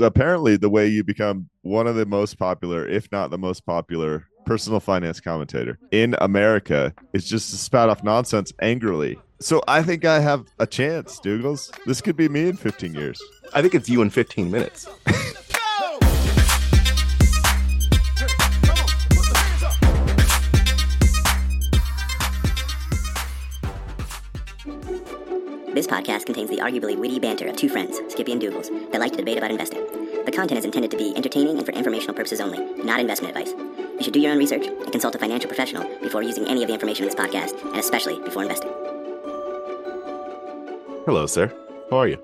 apparently the way you become one of the most popular, if not the most popular personal finance commentator in America is just to spout off nonsense angrily. So I think I have a chance, Douglas. This could be me in 15 years. I think it's you in 15 minutes. This podcast contains the arguably witty banter of two friends, Skippy and Doogles, that like to debate about investing. The content is intended to be entertaining and for informational purposes only, not investment advice. You should do your own research and consult a financial professional before using any of the information in this podcast, and especially before investing. Hello, sir. How are you?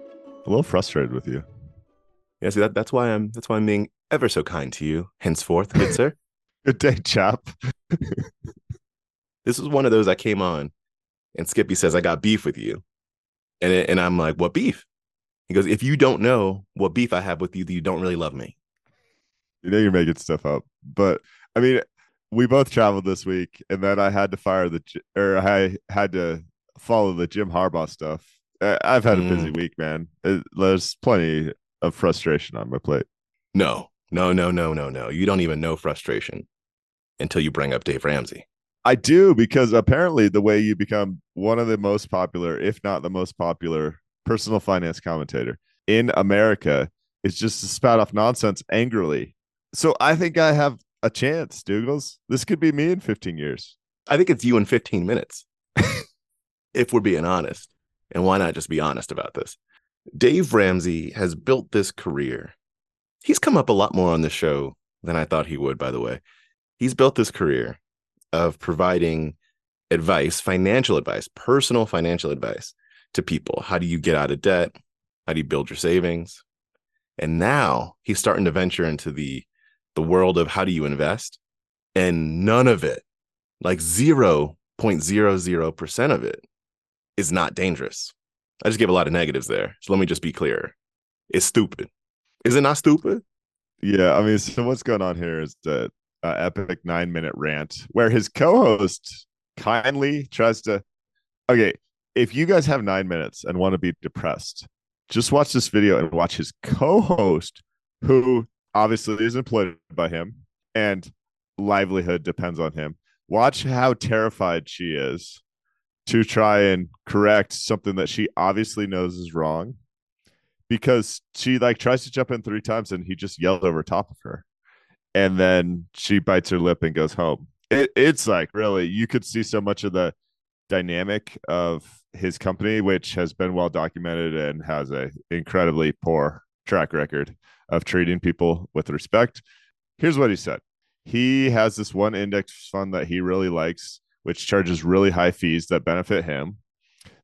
A little frustrated with you. Yeah, see that that's why I'm that's why I'm being ever so kind to you. Henceforth, good sir. Good day, chap. this was one of those I came on, and Skippy says I got beef with you, and and I'm like, what beef? He goes, if you don't know what beef I have with you, you don't really love me. You know you're making stuff up, but I mean, we both traveled this week, and then I had to fire the or I had to follow the Jim Harbaugh stuff. I've had a busy Mm. week, man. There's plenty of frustration on my plate. No, no, no, no, no, no. You don't even know frustration until you bring up Dave Ramsey. I do because apparently the way you become one of the most popular, if not the most popular, personal finance commentator in America is just to spout off nonsense angrily. So I think I have a chance, Douglas. This could be me in 15 years. I think it's you in 15 minutes. if we're being honest. And why not just be honest about this? Dave Ramsey has built this career. He's come up a lot more on the show than I thought he would, by the way. He's built this career of providing advice, financial advice, personal financial advice to people. How do you get out of debt? How do you build your savings? And now he's starting to venture into the the world of how do you invest? And none of it, like 0.00% of it, is not dangerous. I just gave a lot of negatives there. So let me just be clear. It's stupid. Is it not stupid? Yeah, I mean, so what's going on here is the uh, epic nine minute rant where his co-host kindly tries to. Okay, if you guys have nine minutes and want to be depressed, just watch this video and watch his co-host, who obviously is employed by him and livelihood depends on him. Watch how terrified she is to try and correct something that she obviously knows is wrong because she like tries to jump in three times and he just yelled over top of her and then she bites her lip and goes home it, it's like really you could see so much of the dynamic of his company which has been well documented and has a incredibly poor track record of treating people with respect here's what he said he has this one index fund that he really likes which charges really high fees that benefit him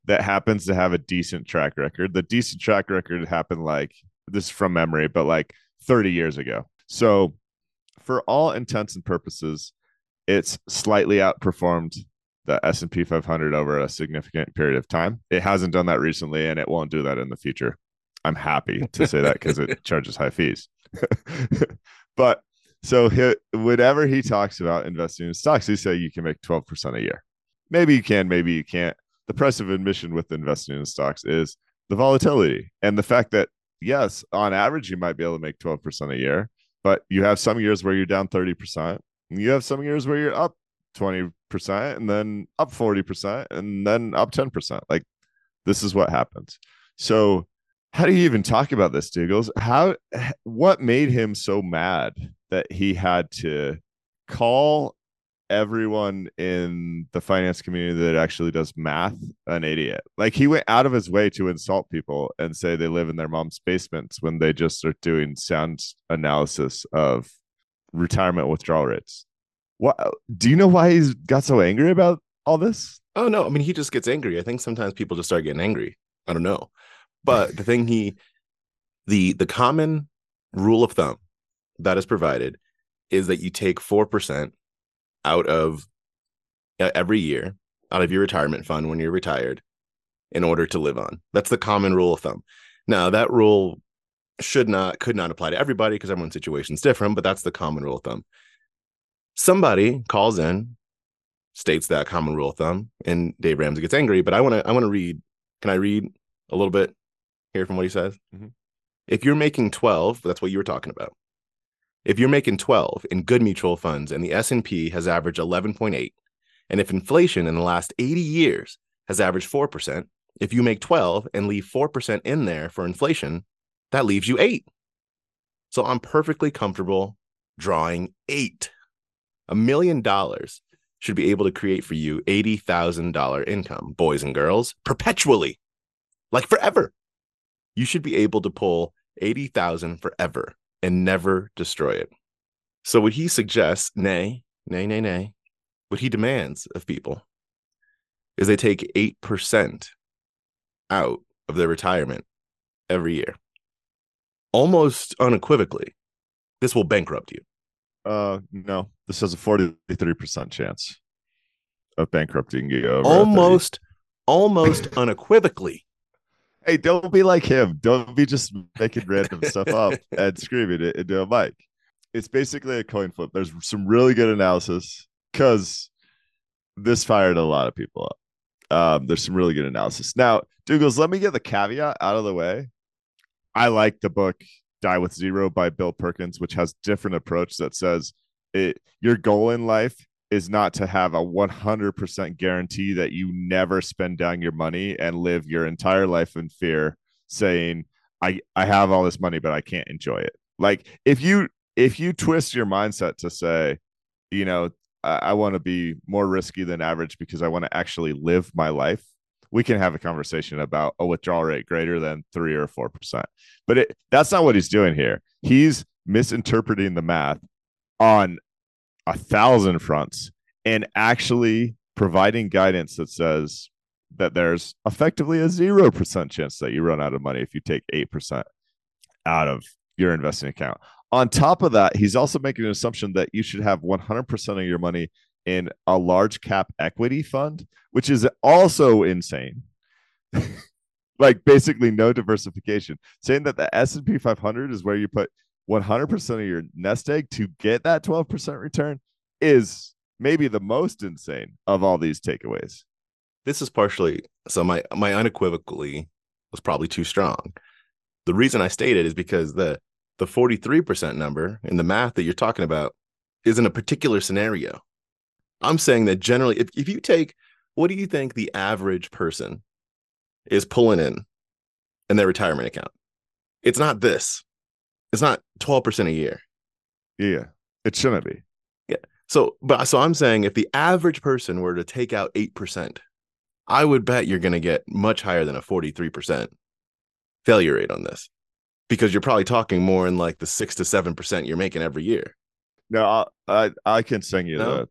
that happens to have a decent track record. The decent track record happened like this is from memory, but like 30 years ago. So, for all intents and purposes, it's slightly outperformed the S&P 500 over a significant period of time. It hasn't done that recently and it won't do that in the future. I'm happy to say that because it charges high fees. but so he, whenever he talks about investing in stocks, he say you can make 12% a year. Maybe you can, maybe you can't. The price of admission with investing in stocks is the volatility and the fact that yes, on average you might be able to make 12% a year, but you have some years where you're down 30%, and you have some years where you're up 20% and then up 40% and then up 10%. Like this is what happens. So how do you even talk about this, Douglas? How what made him so mad that he had to call everyone in the finance community that actually does math an idiot? Like he went out of his way to insult people and say they live in their mom's basements when they just are doing sound analysis of retirement withdrawal rates. What do you know why he's got so angry about all this? Oh no, I mean he just gets angry. I think sometimes people just start getting angry. I don't know. But the thing he the the common rule of thumb that is provided is that you take 4% out of uh, every year out of your retirement fund when you're retired in order to live on. That's the common rule of thumb. Now, that rule should not could not apply to everybody because everyone's situation is different, but that's the common rule of thumb. Somebody calls in, states that common rule of thumb, and Dave Ramsey gets angry. But I want to I want to read. Can I read a little bit here from what he says? Mhm. if you're making 12, that's what you were talking about. If you're making 12 in good mutual funds and the S&P has averaged 11.8, and if inflation in the last 80 years has averaged 4%, if you make 12 and leave 4% in there for inflation, that leaves you 8. So I'm perfectly comfortable drawing 8. A million dollars should be able to create for you $80,000 income, boys and girls, perpetually. Like forever. You should be able to pull 80,000 forever and never destroy it. So, what he suggests, nay, nay, nay, nay, what he demands of people is they take 8% out of their retirement every year. Almost unequivocally, this will bankrupt you. Uh, no, this has a 43% chance of bankrupting you. over a 30 Almost, almost unequivocally. Hey, don't be like him. Don't be just making random stuff up and screaming it into a mic. It's basically a coin flip. There's some really good analysis because this fired a lot of people up. Um, there's some really good analysis. Now, Douglas, let me get the caveat out of the way. I like the book Die with Zero by Bill Perkins, which has different approach that says it your goal in life is not to have a 100% guarantee that you never spend down your money and live your entire life in fear saying I I have all this money but I can't enjoy it. Like if you if you twist your mindset to say, you know, I, I want to be more risky than average because I want to actually live my life, we can have a conversation about a withdrawal rate greater than 3 or 4%. But it, that's not what he's doing here. He's misinterpreting the math on a thousand fronts and actually providing guidance that says that there's effectively a 0% chance that you run out of money if you take 8% out of your investing account. On top of that, he's also making an assumption that you should have 100% of your money in a large cap equity fund, which is also insane. like basically no diversification. Saying that the S&P 500 is where you put 100% of your nest egg to get that 12% return is maybe the most insane of all these takeaways. This is partially so my my unequivocally was probably too strong. The reason I stated is because the the 43% number in the math that you're talking about is in a particular scenario. I'm saying that generally, if, if you take what do you think the average person is pulling in in their retirement account? It's not this. It's not 12% a year. Yeah, it shouldn't be. Yeah. So, but so I'm saying if the average person were to take out 8%, I would bet you're going to get much higher than a 43% failure rate on this because you're probably talking more in like the 6 to 7% you're making every year. No, I I, I can send you No? the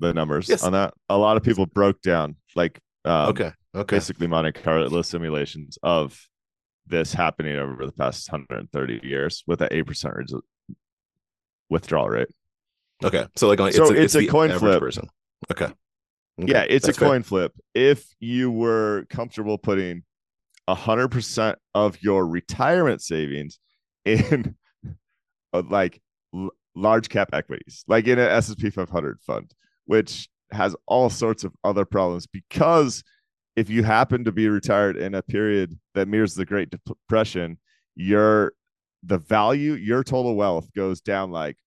the numbers Yes. on that. A lot of people broke down like um, okay. Okay. basically Monte Carlo simulations of this happening over the past 130 years with an 8% withdrawal rate. Okay. So like it's So a, it's a coin flip. person. Okay. Okay, yeah, it's that's a fair. coin flip. If you were comfortable putting 100% of your retirement savings in uh, like l- large cap equities, like in an S&P 500 fund, which has all sorts of other problems because if you happen to be retired in a period that mirrors the Great Depression, your the value, your total wealth goes down like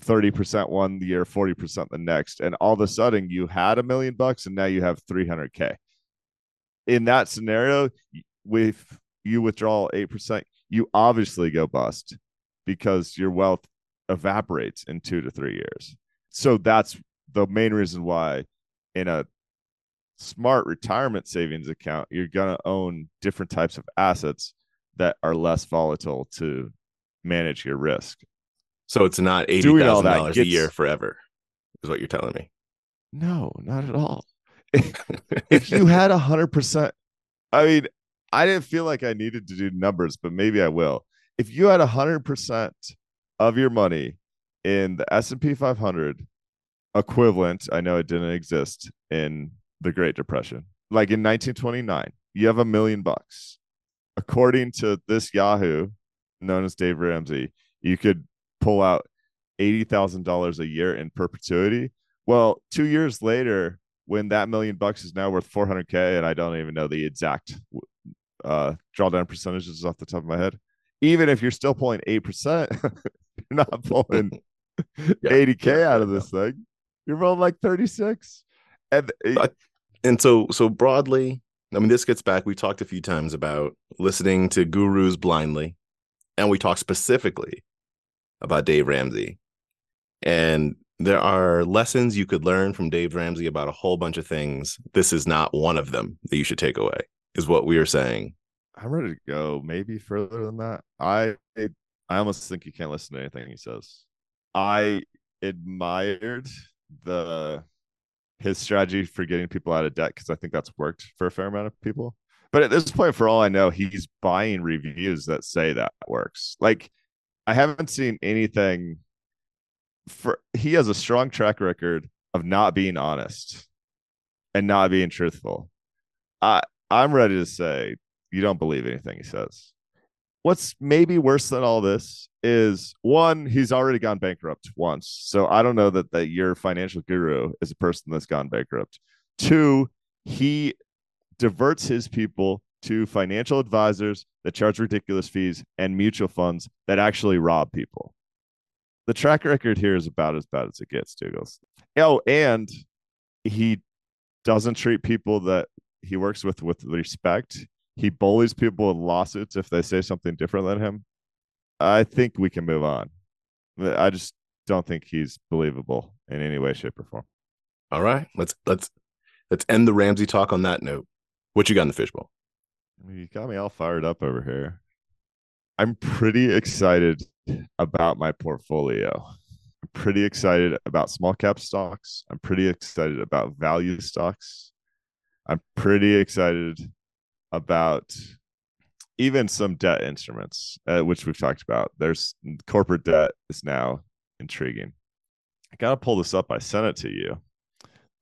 30% one year, 40% the next. And all of a sudden you had a million bucks and now you have 300K. In that scenario, with you withdraw 8%, you obviously go bust because your wealth evaporates in two to three years. So that's the main reason why in a smart retirement savings account, you're going to own different types of assets that are less volatile to manage your risk. So it's not eighty thousand dollars a year forever, is what you're telling me. No, not at all. if you had a hundred percent, I mean, I didn't feel like I needed to do numbers, but maybe I will. If you had a hundred percent of your money in the S and P 500 equivalent, I know it didn't exist in the Great Depression, like in 1929, you have a million bucks. According to this Yahoo, known as Dave Ramsey, you could pull out eighty thousand dollars a year in perpetuity. Well, two years later, when that million bucks is now worth 400k, and I don't even know the exact uh, drawdown percentages off the top of my head, even if you're still pulling 8%, you're not pulling Yeah, 80K yeah, out of yeah, this thing. You're rolling like 36. And eh, But- and so so broadly i mean this gets back we talked a few times about listening to gurus blindly and we talked specifically about dave ramsey and there are lessons you could learn from dave ramsey about a whole bunch of things this is not one of them that you should take away is what we are saying I'm ready to go maybe further than that. I I almost think you can't listen to anything he says. I admired the his strategy for getting people out of debt because I think that's worked for a fair amount of people. But at this point, for all I know, he's buying reviews that say that works. Like I haven't seen anything for he has a strong track record of not being honest and not being truthful. I I'm ready to say you don't believe anything he says. What's maybe worse than all this is one, he's already gone bankrupt once. So I don't know that, that your financial guru is a person that's gone bankrupt. Two, he diverts his people to financial advisors that charge ridiculous fees and mutual funds that actually rob people. The track record here is about as bad as it gets, Douglas. Oh, and he doesn't treat people that he works with with respect. He bullies people with lawsuits if they say something different than him. I think we can move on. I just don't think he's believable in any way, shape, or form. all right let's let's let's end the ramsey talk on that note what you got in the fishbowl You got me all fired up over here. I'm pretty excited about my portfolio. I'm pretty excited about small cap stocks. I'm pretty excited about value stocks. I'm pretty excited about even some debt instruments, uh, which we've talked about. There's corporate debt is now intriguing. I got to pull this up. I sent it to you.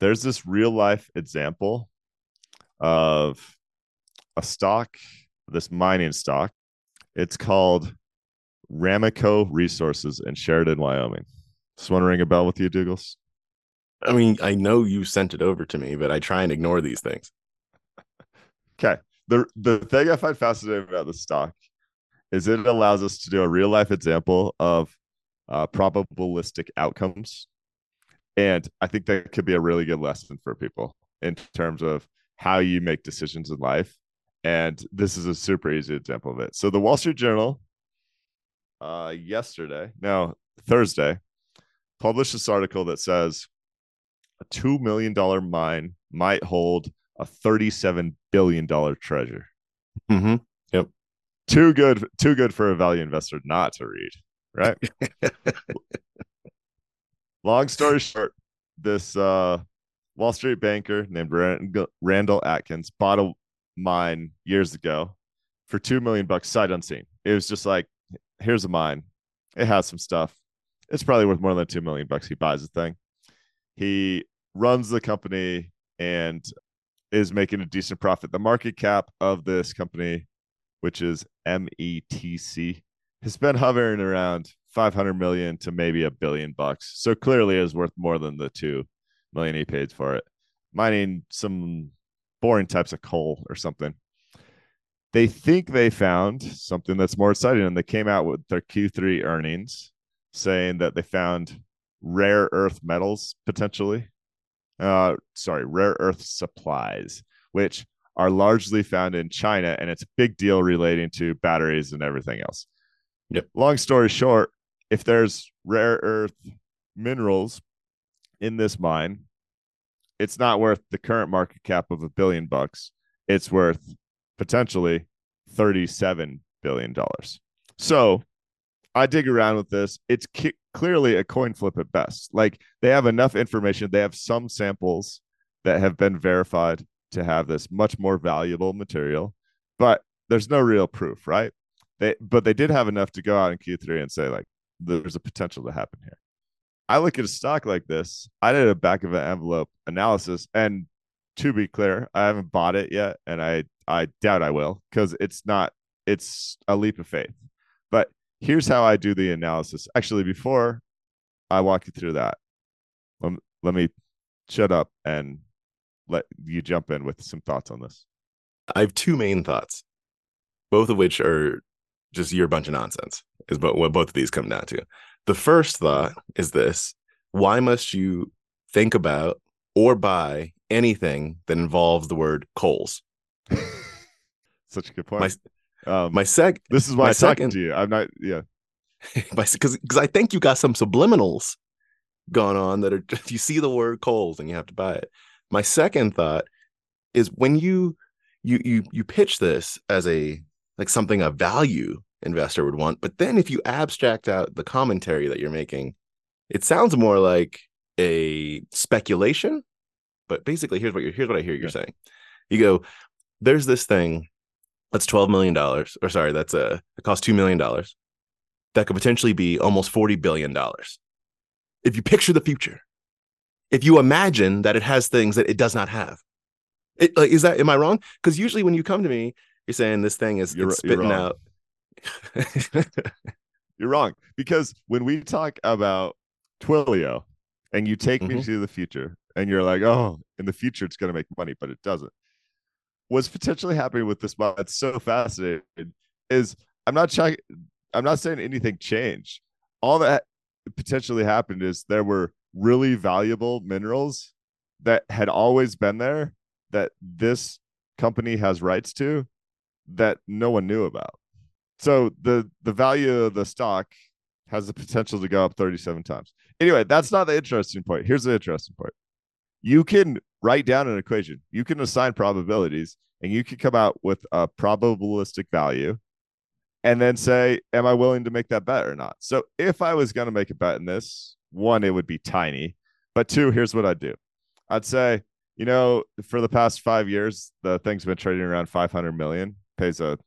There's this real life example of a stock, this mining stock. It's called Ramaco Resources in Sheridan, Wyoming. Just want to ring a bell with you, Douglas. i mean i know you sent it over to me but i try and ignore these things Okay. The the thing I find fascinating about the stock is it allows us to do a real life example of uh, probabilistic outcomes, and I think that could be a really good lesson for people in terms of how you make decisions in life. And this is a super easy example of it. So the Wall Street Journal, uh, yesterday, no Thursday, published this article that says a two million dollar mine might hold a thirty-seven billion dollar treasure. mm-hmm. Yep. Too good, too good for a value investor not to read, right? Long story short, this uh, Wall Street banker named Rand- Randall Atkins bought a mine years ago for two million bucks, sight unseen. It was just like, here's a mine. It has some stuff. It's probably worth more than two million bucks. He buys the thing. He runs the company and is making a decent profit. The market cap of this company, which is METC, has been hovering around 500 million to maybe a billion bucks. So clearly is worth more than the 2 million he paid for it. Mining some boring types of coal or something. They think they found something that's more exciting and they came out with their Q3 earnings saying that they found rare earth metals potentially. Uh sorry, rare earth supplies, which are largely found in China and it's a big deal relating to batteries and everything else. Yep. Long story short, if there's rare earth minerals in this mine, it's not worth the current market cap of a billion bucks. It's worth potentially 37 billion dollars. So, I dig around with this. It's ki- clearly a coin flip at best. Like they have enough information, they have some samples that have been verified to have this much more valuable material, but there's no real proof, right? They but they did have enough to go out in Q3 and say like there's a potential to happen here. I look at a stock like this. I did a back of an envelope analysis, and to be clear, I haven't bought it yet, and I I doubt I will because it's not. It's a leap of faith. Here's how I do the analysis. Actually, before I walk you through that, let, let me shut up and let you jump in with some thoughts on this. I have two main thoughts, both of which are just you're bunch of nonsense is what, what both of these come down to the first thought is this why must you think about or buy anything that involves the word coals Such a good point. my um, my sec this is why my I talking second- to you. I'm not. Yeah. because because I think you got some subliminals going on that are you see the word Coles and you have to buy it. My second thought is when you you you you pitch this as a like something a value investor would want, but then if you abstract out the commentary that you're making, it sounds more like a speculation. But basically, here's what you're here's what I hear you're Yeah. saying. You go, there's this thing that's twelve million dollars, or sorry, that's a it costs two million dollars that could potentially be almost $40 billion. If you picture the future, if you imagine that it has things that it does not have, it, like, is that, am I wrong? Because usually when you come to me, you're saying this thing is You're- it's you're spitting wrong. out. You're wrong because when we talk about Twilio and you take me Mhm. to the future and you're like, oh, in the future it's going to make money, but it doesn't. What's potentially happening with this model that's so fascinating is I'm not trying, I'm not saying anything changed. All that potentially happened is there were really valuable minerals that had always been there that this company has rights to that no one knew about. So the the value of the stock has the potential to go up 37 times. Anyway, that's not the interesting point. Here's the interesting point. You can write down an equation. You can assign probabilities and you can come out with a probabilistic value and then say, am I willing to make that bet or not? So if I was going to make a bet in this, one, it would be tiny. But two, here's what I'd do. I'd say, you know, for the past five years, the thing's been trading around 500 million, pays a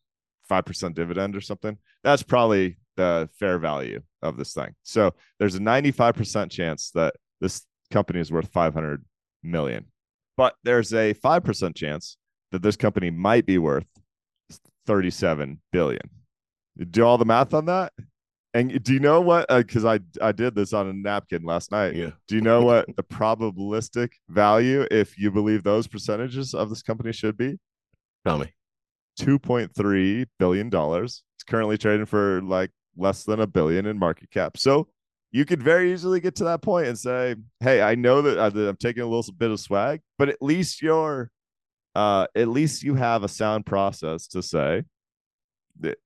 5% dividend or something. That's probably the fair value of this thing. So there's a 95% chance that this company is worth 500 million. But there's a 5% chance that this company might be worth 37 billion. Do all the math on that? And do you know what? Uh, because I I did this on a napkin last night. yeah. Do you know what the probabilistic value, if you believe those percentages of this company should be? Tell me. $2.3 billion. It's currently trading for like less than a billion in market cap. So you could very easily get to that point and say, hey, I know that, uh, that I'm taking a little bit of swag, but at least you're, uh, at least you have a sound process to say, that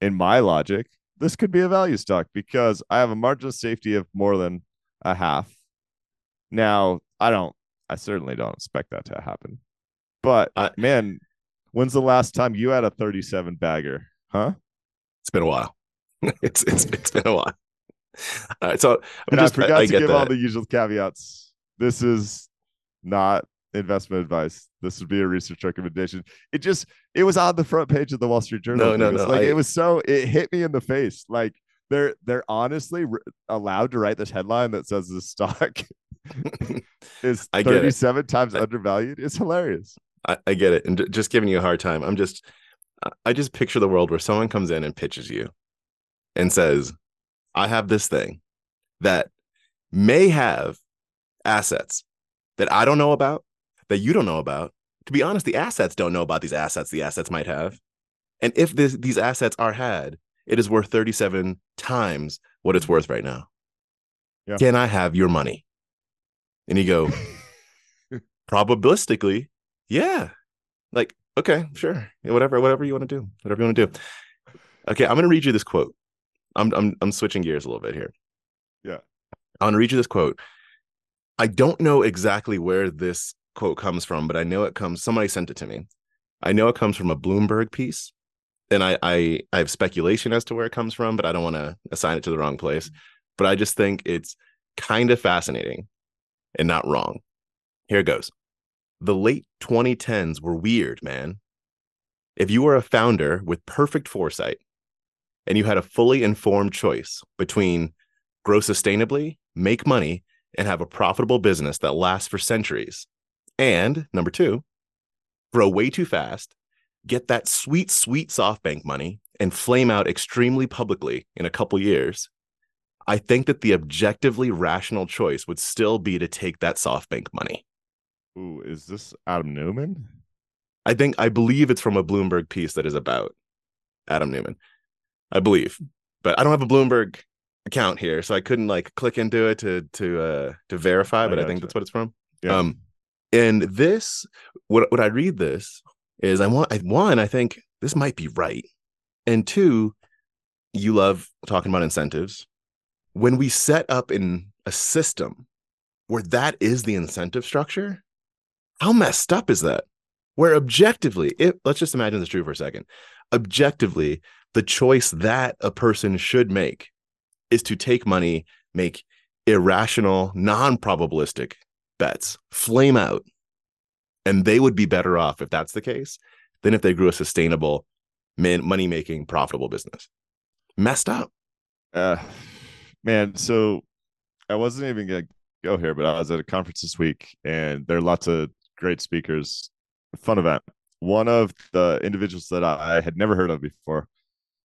in my logic, this could be a value stock because I have a margin of safety of more than a half. Now, I don't, I certainly don't expect that to happen. But I- man, when's the last time you had a 37 bagger? Huh? It's been a while. it's, it's, it's been a while. All right. So I'm And just, I forgot I, to get give that. all the usual caveats. This is not investment advice. This would be a research recommendation. It just it was on the front page of the Wall Street Journal. No, no, no, Like I- it was so it hit me in the face. Like they're they're honestly r- allowed to write this headline that says the stock is I get it. 37 times I- undervalued. It's hilarious. I, I get it. And ju- just giving you a hard time. I'm just, I- I just picture the world where someone comes in and pitches you and says, I have this thing that may have assets that I don't know about, that you don't know about. To be honest, the assets don't know about these assets the assets might have. And if this, these assets are had, it is worth 37 times what it's worth right now. Yeah. Can I have your money? And you go, probabilistically, yeah. Like, okay, sure. Whatever, whatever you want to do. Whatever you want to do. Okay, I'm gonna read you this quote. I'm I'm I'm switching gears a little bit here. Yeah. I'm gonna read you this quote. I don't know exactly where this quote comes from, but I know it comes somebody sent it to me. I know it comes from a Bloomberg piece. And I I I have speculation as to where it comes from, but I don't want to assign it to the wrong place. Mm-hmm. But I just think it's kind of fascinating and not wrong. Here it goes. The late 2010s were weird, man. If you were a founder with perfect foresight and you had a fully informed choice between grow sustainably, make money, and have a profitable business that lasts for centuries, and number two, grow way too fast, get that sweet, sweet SoftBank money, and flame out extremely publicly in a couple years, I think that the objectively rational choice would still be to take that SoftBank money. Ooh, is this Adam Neumann? I think I believe it's from a Bloomberg piece that is about Adam Neumann. I believe, but I don't have a Bloomberg account here, so I couldn't like click into it to to uh to verify. I But I, think gotcha. that's what it's from. Yeah. Um, and this, what what I read this is, I want I one, I think this might be right, and two, you love talking about incentives. When we set up in a system where that is the incentive structure, how messed up is that? Where objectively, if let's just imagine this true for a second, objectively, the choice that a person should make is to take money, make irrational, non-probabilistic bets, flame out, and they would be better off if that's the case than if they grew a sustainable, money-making, profitable business. Messed up. Uh, man, so I wasn't even gonna go here, but I was at a conference this week, and there are lots of great speakers. Fun event. One of the individuals that I had never heard of before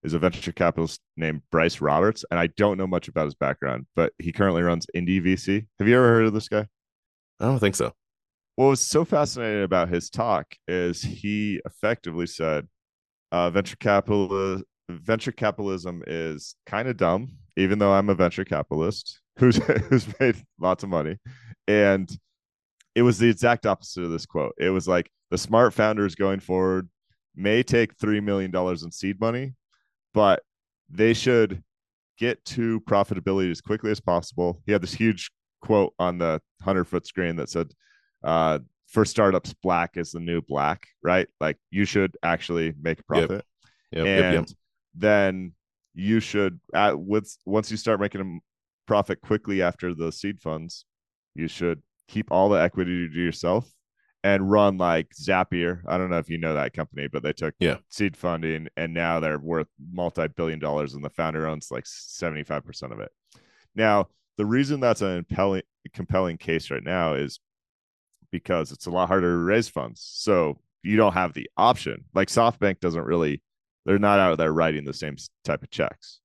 is a venture capitalist named Bryce Roberts, and I don't know much about his background, but he currently runs Indie VC. Have you ever heard of this guy? I don't think so. what was so fascinating about his talk is he effectively said uh, venture capital venture capitalism is kind of dumb even though i'm a venture capitalist who's who's made lots of money and it was the exact opposite of this quote it was like the smart founders going forward may take $3 million in seed money but they should get to profitability as quickly as possible he had this huge quote on the 100 foot screen that said uh, for startups, black is the new black, right? Like you should actually make a Yep. profit, Yep, and yep, yep. then you should at with once you start making a profit quickly after the seed funds, you should keep all the equity to yourself and run like Zapier. I don't know if you know that company, but they took Yeah. seed funding and now they're worth multi-billion dollars and the founder owns like 75% of it. Now, the reason that's an compelling compelling case right now is because it's a lot harder to raise funds. So you don't have the option. Like SoftBank doesn't really, they're not out there writing the same type of checks.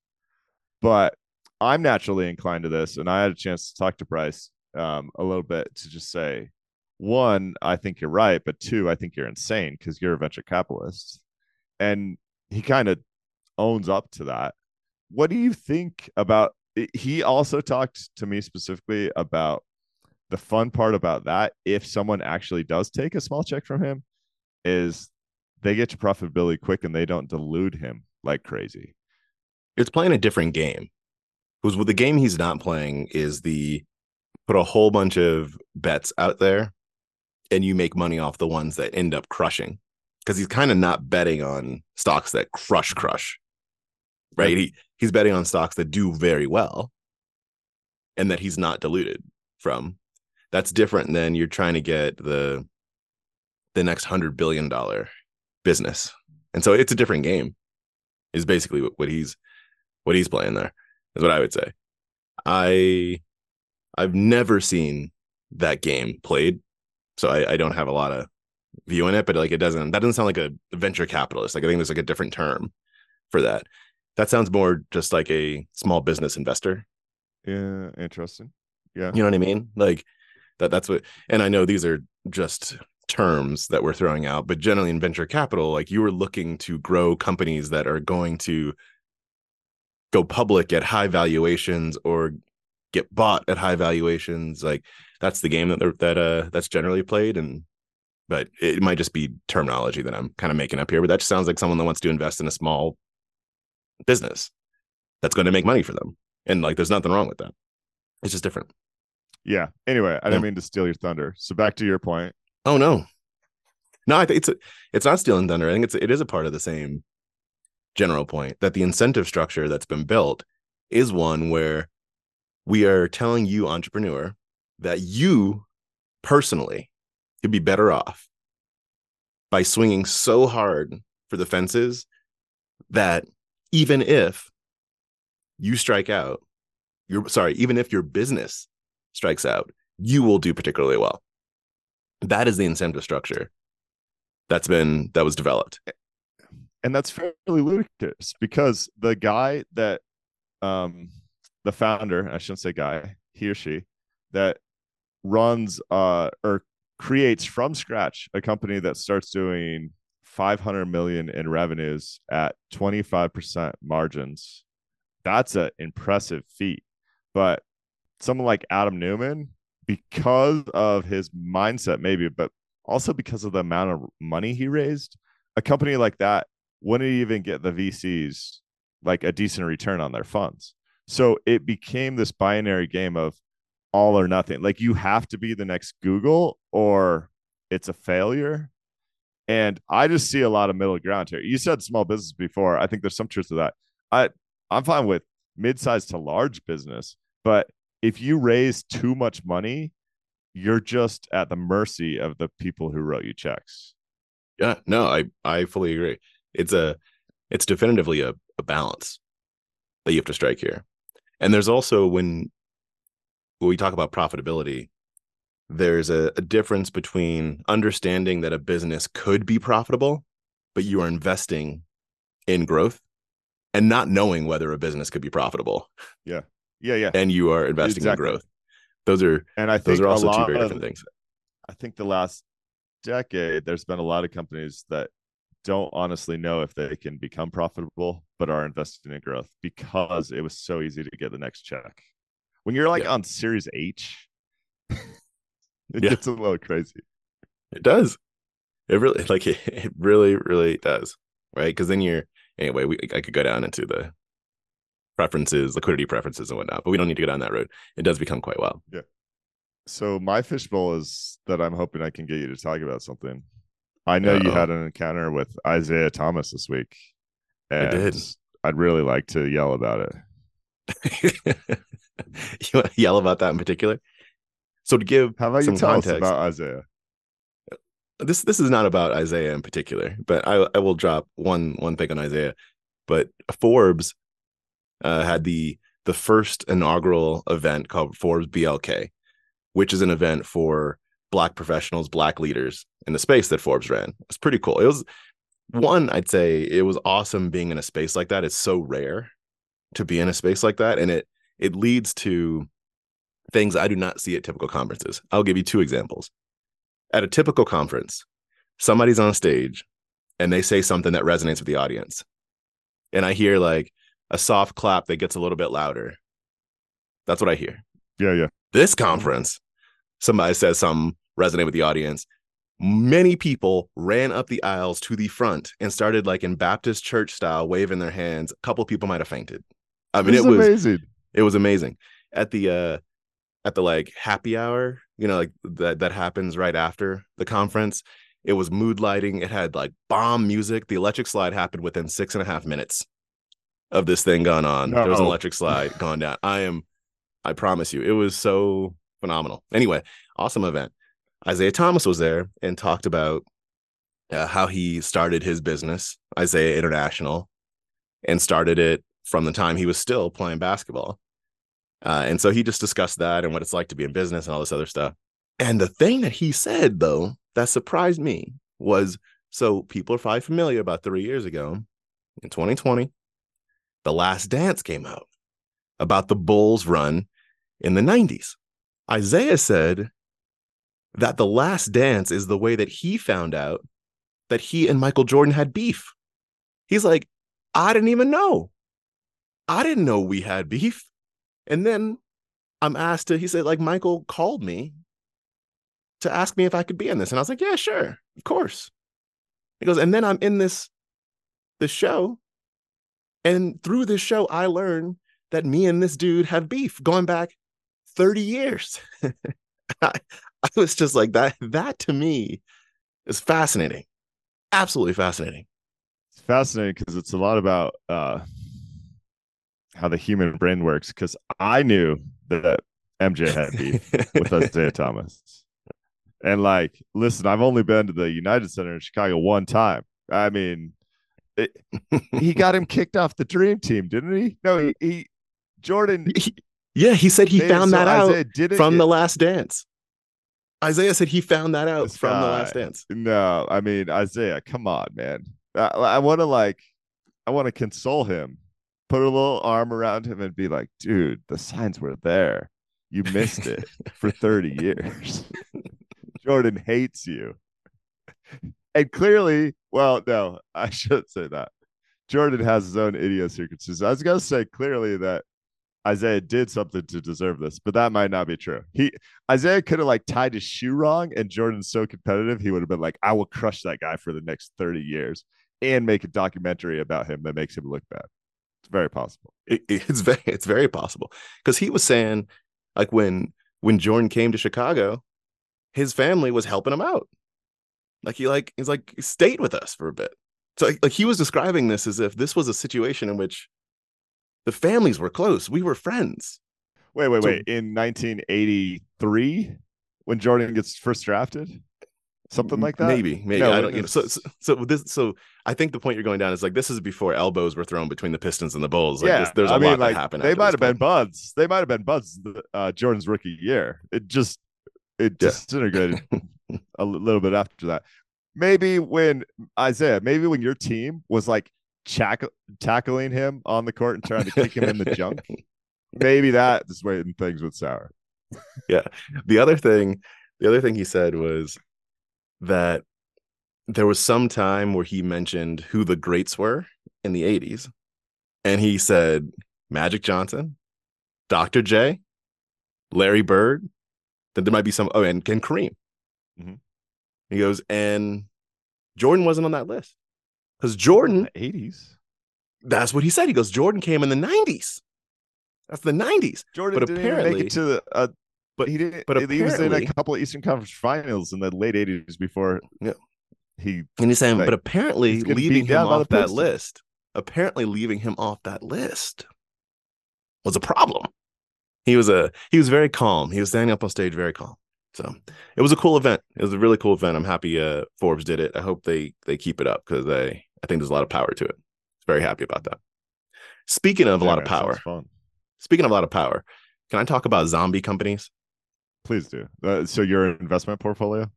But I'm naturally inclined to this, and I had a chance to talk to Bryce um, a little bit to just say, one, I think you're right, but two, I think you're insane because you're a venture capitalist, and he kind of owns up to that. What do you think about? Eh, he also talked to me specifically about the fun part about that, if someone actually does take a small check from him, is they get to profitability quick and they don't delude him like crazy. it's playing a different game. Because the game he's not playing is the put a whole bunch of bets out there and you make money off the ones that end up crushing. Because he's kind of not betting on stocks that crush crush. Right. He he's betting on stocks that do very well and that he's not diluted from. That's different than you're trying to get the the next hundred billion dollar business. And so it's a different game, is basically what, what he's what he's playing there is what I would say. I I've never seen that game played, so I, I don't have a lot of view in it. But like it doesn't that doesn't sound like a venture capitalist. Like I think there's like a different term for that. That sounds more just like a small business investor. Yeah, interesting. Yeah. You know what I mean? Like that that's what and I know these are just terms that we're throwing out, but generally in venture capital, like you are looking to grow companies that are going to go public at high valuations or get bought at high valuations. Like that's the game that they're, that uh that's generally played and but it might just be terminology that I'm kind of making up here, but that just sounds like someone that wants to invest in a small business that's going to make money for them. And like there's nothing wrong with that. It's just different. Yeah. Anyway, I didn't mean to steal your thunder. So back to your point. Oh no, no, I think it's a, it's not stealing thunder. I think it's it is a part of the same general point that the incentive structure that's been built is one where we are telling you entrepreneur that you personally could be better off by swinging so hard for the fences that even if you strike out you're sorry even if your business strikes out you will do particularly well. That is the incentive structure that's been that was developed. And that's fairly ludicrous because the guy that um the founder i shouldn't say guy he or she that runs uh or creates from scratch a company that starts doing 500 million in revenues at 25% margins. That's an impressive feat. But someone like Adam Neumann, because of his mindset, maybe, but also because of the amount of money he raised, a company like that wouldn't even get the VCs like a decent return on their funds. So it became this binary game of all or nothing. Like you have to be the next Google or it's a failure. And I just see a lot of middle ground here. You said small business before. I think there's some truth to that. I I'm fine with mid-sized to large business, but if you raise too much money, you're just at the mercy of the people who wrote you checks. Yeah, no, I I fully agree. It's a it's definitively a, a balance that you have to strike here. And there's also when when we talk about profitability, there's a, a difference between understanding that a business could be profitable, but you are investing in growth and not knowing whether a business could be profitable. Yeah. Yeah. Yeah. And you are investing exactly. in growth. Those are and I think those are also two very different things. I think the last decade, there's been a lot of companies that don't honestly know if they can become profitable, but are investing in growth because it was so easy to get the next check. When you're like yeah. on Series H, it yeah. gets a little crazy. It does. It really like it, it really, really does. Right. Cause then you're anyway, we I could go down into the preferences, liquidity preferences and whatnot, but we don't need to go down that road. It does become quite well. Yeah. So my fishbowl is that I'm hoping I can get you to talk about something. I know Uh-oh. you had an encounter with Isiah Thomas this week. And I did. I'd really like to yell about it. you want to yell about that in particular? So to give how about some you tell context, about Isiah? This this is not about Isiah in particular, but I I will drop one one thing on Isiah. But Forbes uh, had the the first inaugural event called Forbes BLK, which is an event for black professionals, black leaders in the space that Forbes ran. It's pretty cool. It was one, I'd say it was awesome being in a space like that. It's so rare to be in a space like that. And it it leads to things I do not see at typical conferences. I'll give you two examples. At a typical conference, somebody's on stage and they say something that resonates with the audience. And I hear like a soft clap that gets a little bit louder. That's what I hear. Yeah, yeah. This conference, somebody says something resonate with the audience. Many people ran up the aisles to the front and started like in Baptist church style, waving their hands. A couple people might have fainted. I mean, it was amazing. It was amazing. At the uh at the like happy hour, you know, like that that happens right after the conference. It was mood lighting. It had like bomb music. The electric slide happened within six and a half minutes of this thing going on. Uh-oh. There was an electric slide going down. I am, I promise you, it was so phenomenal. Anyway, awesome event. Isiah Thomas was there and talked about uh, how he started his business, Isiah International, and started it from the time he was still playing basketball. Uh, and so he just discussed that and what it's like to be in business and all this other stuff. And the thing that he said, though, that surprised me was so people are probably familiar about three years ago in 2020, The Last Dance came out about the Bulls run in the 90s. Isiah said that The Last Dance is the way that he found out that he and Michael Jordan had beef. He's like, I didn't even know. I didn't know we had beef. And then I'm asked to, he said, like, Michael called me to ask me if I could be in this. And I was like, yeah, sure, of course. He goes, and then I'm in this, this show. And through this show, I learned that me and this dude have beef going back 30 years. I, I was just like, that, that to me is fascinating. Absolutely fascinating. It's fascinating because it's a lot about uh how the human brain works because I knew that MJ had beef with Isiah Thomas. And like, listen, I've only been to the United Center in Chicago one time. I mean, it, he got him kicked off the dream team, didn't he? No, he, he Jordan. He, yeah, he said he found so that out from the last dance. Isiah said he found that out from guy, the last dance. No, I mean, Isiah, come on, man. I, I want to like, I want to console him put a little arm around him and be like, dude, the signs were there. You missed it for 30 years. Jordan hates you. And clearly, well, no, I shouldn't say that. Jordan has his own idiosyncrasies. I was gonna say clearly that Isiah did something to deserve this, but that might not be true. He Isiah could have like tied his shoe wrong, and Jordan's so competitive, he would have been like, I will crush that guy for the next 30 years and make a documentary about him that makes him look bad. It's very possible. It, it's very it's very possible. Because he was saying, like when when Jordan came to Chicago, his family was helping him out. Like he like he's like he stayed with us for a bit. So like, like he was describing this as if this was a situation in which the families were close. We were friends. Wait, wait, So- wait. In 1983, when Jordan gets first drafted, something like that. Maybe, maybe. No, I don't. You know, so, so, so this. So I think the point you're going down is like this is before elbows were thrown between the Pistons and the Bulls. Like yeah, this, there's a I mean, lot like that happened. they might have been buds. They might have been buds. Uh, Jordan's rookie year. It just it Yeah. disintegrated a little bit after that. Maybe when Isiah, maybe when your team was like chack- tackling him on the court and trying to kick him in the junk, maybe that is when things would sour. Yeah. The other thing the other thing he said was that there was some time where he mentioned who the greats were in the 80s and he said magic johnson dr j larry bird then there might be some oh and, and kareem Mhm. he goes and jordan wasn't on that list because jordan In the 80s. that's what he said he goes jordan came in the 90s that's the 90s Jordan But didn't even make apparently- it to the. Uh, but- he didn't. but he was in a couple of Eastern Conference Finals in the late '80s before. Yeah. He And he's saying, Like, but apparently leaving him off that list, apparently leaving him off that list was a problem. He was a he was very calm. He was standing up on stage very calm. So it was a cool event. It was a really cool event. I'm happy uh Forbes did it. I hope they they keep it up because they I think there's a lot of power to it. Very happy about that. Speaking of a lot of power, speaking of a lot of power, can I talk about zombie companies? Please do. Uh, so your investment portfolio.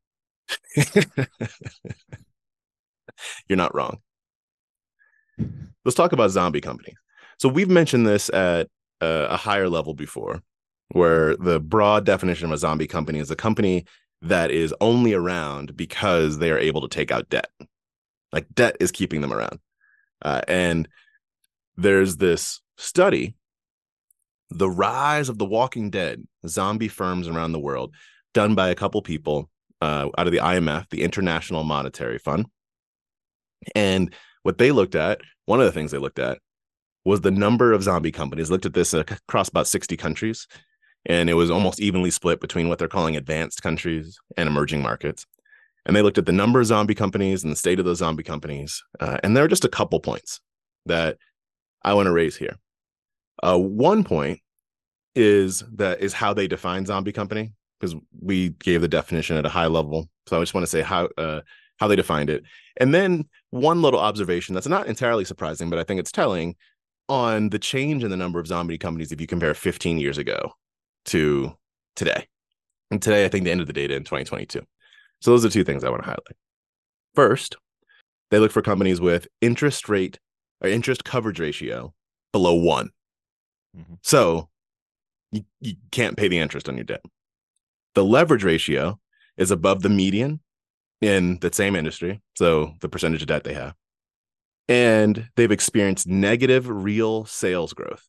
You're not wrong. Let's talk about zombie companies. So we've mentioned this at uh, a higher level before, where the broad definition of a zombie company is a company that is only around because they are able to take out debt. Like debt is keeping them around. Uh, and there's this study, The Rise of the Walking Dead, zombie firms around the world, done by a couple people uh, out of the IMF, the International Monetary Fund. And what they looked at, one of the things they looked at was the number of zombie companies. Looked at this across about 60 countries, and it was almost evenly split between what they're calling advanced countries and emerging markets. And they looked at the number of zombie companies and the state of those zombie companies. Uh, and there are just a couple points that I want to raise here. Uh, one point is that is how they define zombie company because we gave the definition at a high level. So I just want to say how uh, how they defined it, and then one little observation that's not entirely surprising, but I think it's telling on the change in the number of zombie companies if you compare 15 years ago to today. And today, I think the end of the data in 2022. So those are two things I want to highlight. First, they look for companies with interest rate or interest coverage ratio below one. Mhm. So you, you can't pay the interest on your debt. The leverage ratio is above the median in the same industry. So the percentage of debt they have. And they've experienced negative real sales growth.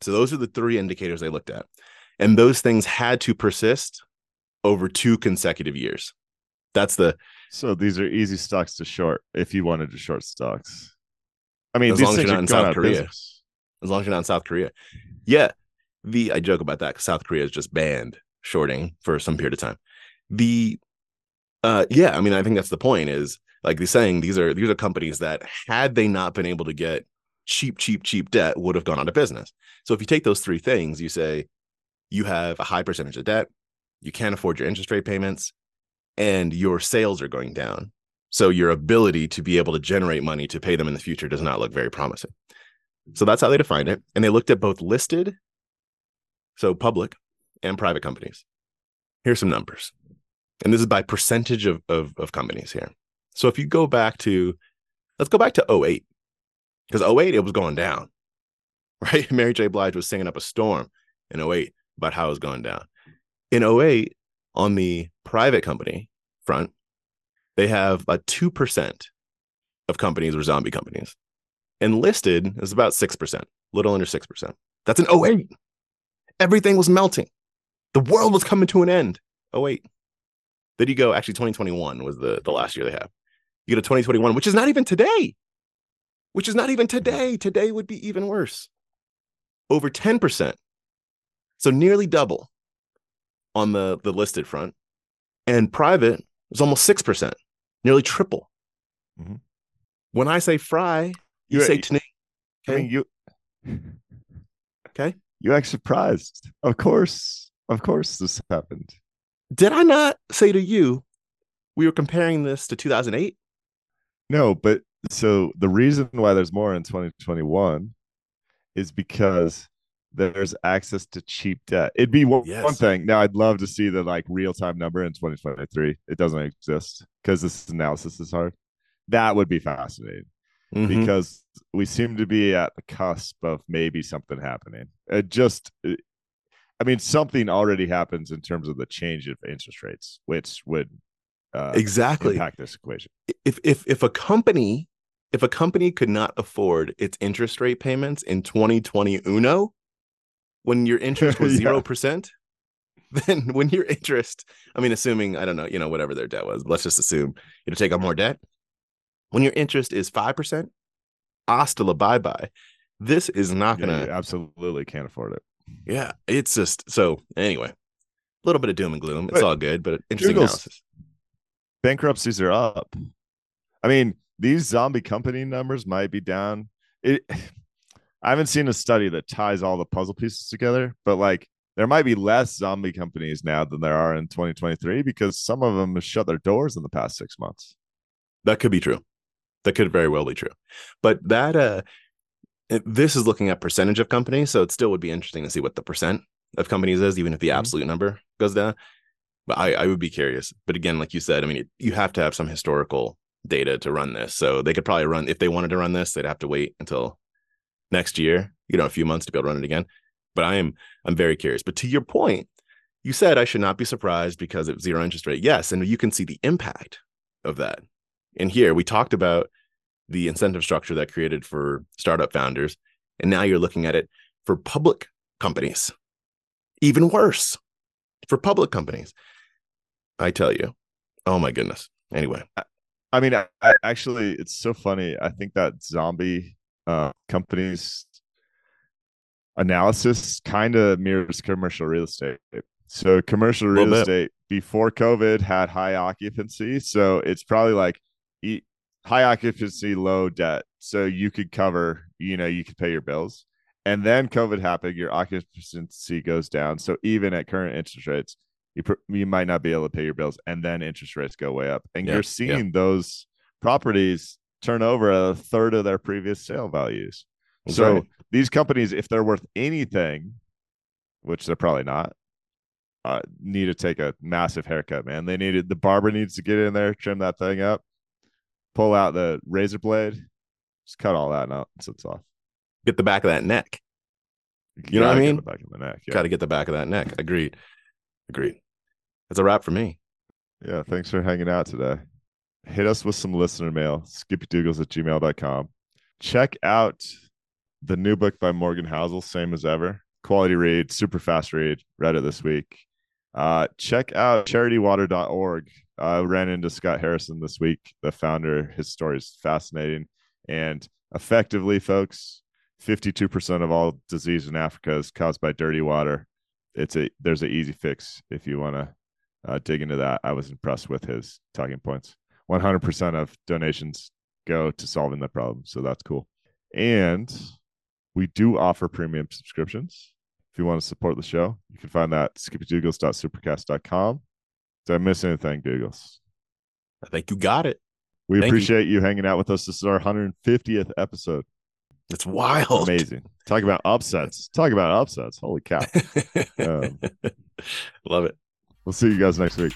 So those are the three indicators they looked at. And those things had to persist over two consecutive years. That's the So these are easy stocks to short if you wanted to short stocks. I mean, As long as you're not in South Korea. as long as you're not in South Korea. Yeah. The I joke about that because South Korea is just banned shorting for some period of time. The uh yeah, I mean, I think that's the point is like they're saying these are these are companies that had they not been able to get cheap, cheap, cheap debt would have gone out of business. So if you take those three things, you say you have a high percentage of debt, you can't afford your interest rate payments, and your sales are going down. So your ability to be able to generate money to pay them in the future does not look very promising. So that's how they defined it. And they looked at both listed, so public and private companies. Here's some numbers. And this is by percentage of, of, of companies here. So if you go back to, let's go back to 08, because 08, it was going down, right? Mary J. Blige was singing up a storm in 08 about how it was going down. In 08, on the private company front, they have about 2% of companies were zombie companies. And listed is about 6%, little under 6%. That's an 08. Everything was melting. The world was coming to an end. Oh, wait. Then you go, actually, 2021 was the, the last year they have. You go to 2021, which is not even today, which is not even today. Today would be even worse. Over 10%. So nearly double on the, the listed front. And private was almost 6%, nearly triple. Mhm. When I say fry, you You- say. I Okay. mean, you Okay. you act surprised. Of course, of course, this happened. Did I not say to you we were comparing this to 2008? No, but so the reason why there's more in 2021 is because there's access to cheap debt. It'd be one, one thing. Now, I'd love to see the like real time number in 2023. It doesn't exist because this analysis is hard. That would be fascinating Mhm. because we seem to be at the cusp of maybe something happening. It just, I mean, something already happens in terms of the change of interest rates, which would uh, Exactly. impact this equation. if if if a company if a company could not afford its interest rate payments in 2020 uno when your interest was Yeah. zero percent then when your interest i mean assuming i don't know you know whatever their debt was let's just assume you take on more debt when your interest is five percent hasta la bye bye this is not gonna you absolutely can't afford it. Yeah it's just so anyway a little bit of doom and gloom it's But all good but interesting Doogles- analysis bankruptcies are up. I mean, these zombie company numbers might be down. It I haven't seen a study that ties all the puzzle pieces together, but like there might be less zombie companies now than there are in 2023 because some of them have shut their doors in the past six months. That could be true. That could very well be true. But that uh it- this is looking at percentage of companies, so it still would be interesting to see what the percent of companies is, even if the Mhm. absolute number goes down. But I, I would be curious. But again, like you said, I mean, it, you have to have some historical data to run this. So they could probably run if they wanted to run this, they'd have to wait until next year, you know, a few months to be able to run it again. But I am I'm very curious. But to your point, you said I should not be surprised because of zero interest rate. Yes, and you can see the impact of that. And here we talked about the incentive structure that created for startup founders. And now you're looking at it for public companies. Even worse for public companies. I tell you. Oh my goodness. Anyway, I mean, I, I, actually, it's so funny. I think that zombie uh, companies analysis kind of mirrors commercial real estate. So, commercial real estate before COVID had high occupancy. So, it's probably like high occupancy, low debt. So, you could cover, you know, you could pay your bills. And then COVID happened, your occupancy goes down. So, even at current interest rates, you, pr- you might not be able to pay your bills and then interest rates go way up and Yeah, you're yeah. seeing those properties turn over a third of their previous sale values That's so right. these companies if they're worth anything which they're probably not uh, need to take a massive haircut man they needed the barber needs to get in there trim that thing up pull out the razor blade just cut all that out. nonsense off get the back of that neck. You know what I mean? the back of the neck yeah. Got to get the back of that neck. Agreed. Agreed. That's a wrap for me. Yeah, thanks for hanging out today. Hit us with some listener mail, skippydoogles at gmail.com. Check out the new book by Morgan Housel, same as ever. Quality read, super fast read. Read it this week. Uh, check out charitywater.org. I ran into Scott Harrison this week, the founder. His story is fascinating. And effectively, folks, 52% of all disease in Africa is caused by dirty water. It's a there's an easy fix if you want to uh, dig into that. I was impressed with his talking points. 100% of donations go to solving the problem. So that's cool. And we do offer premium subscriptions. If you want to support the show, you can find that at skippydoogles.supercast.com. Did I miss anything, Douglas? I think you got it. We Thank you. appreciate you. hanging out with us. This is our 150th episode. It's wild. Amazing. Talk about upsets. Talk about upsets. Holy cow. Um, Love it. we'll see you guys next week.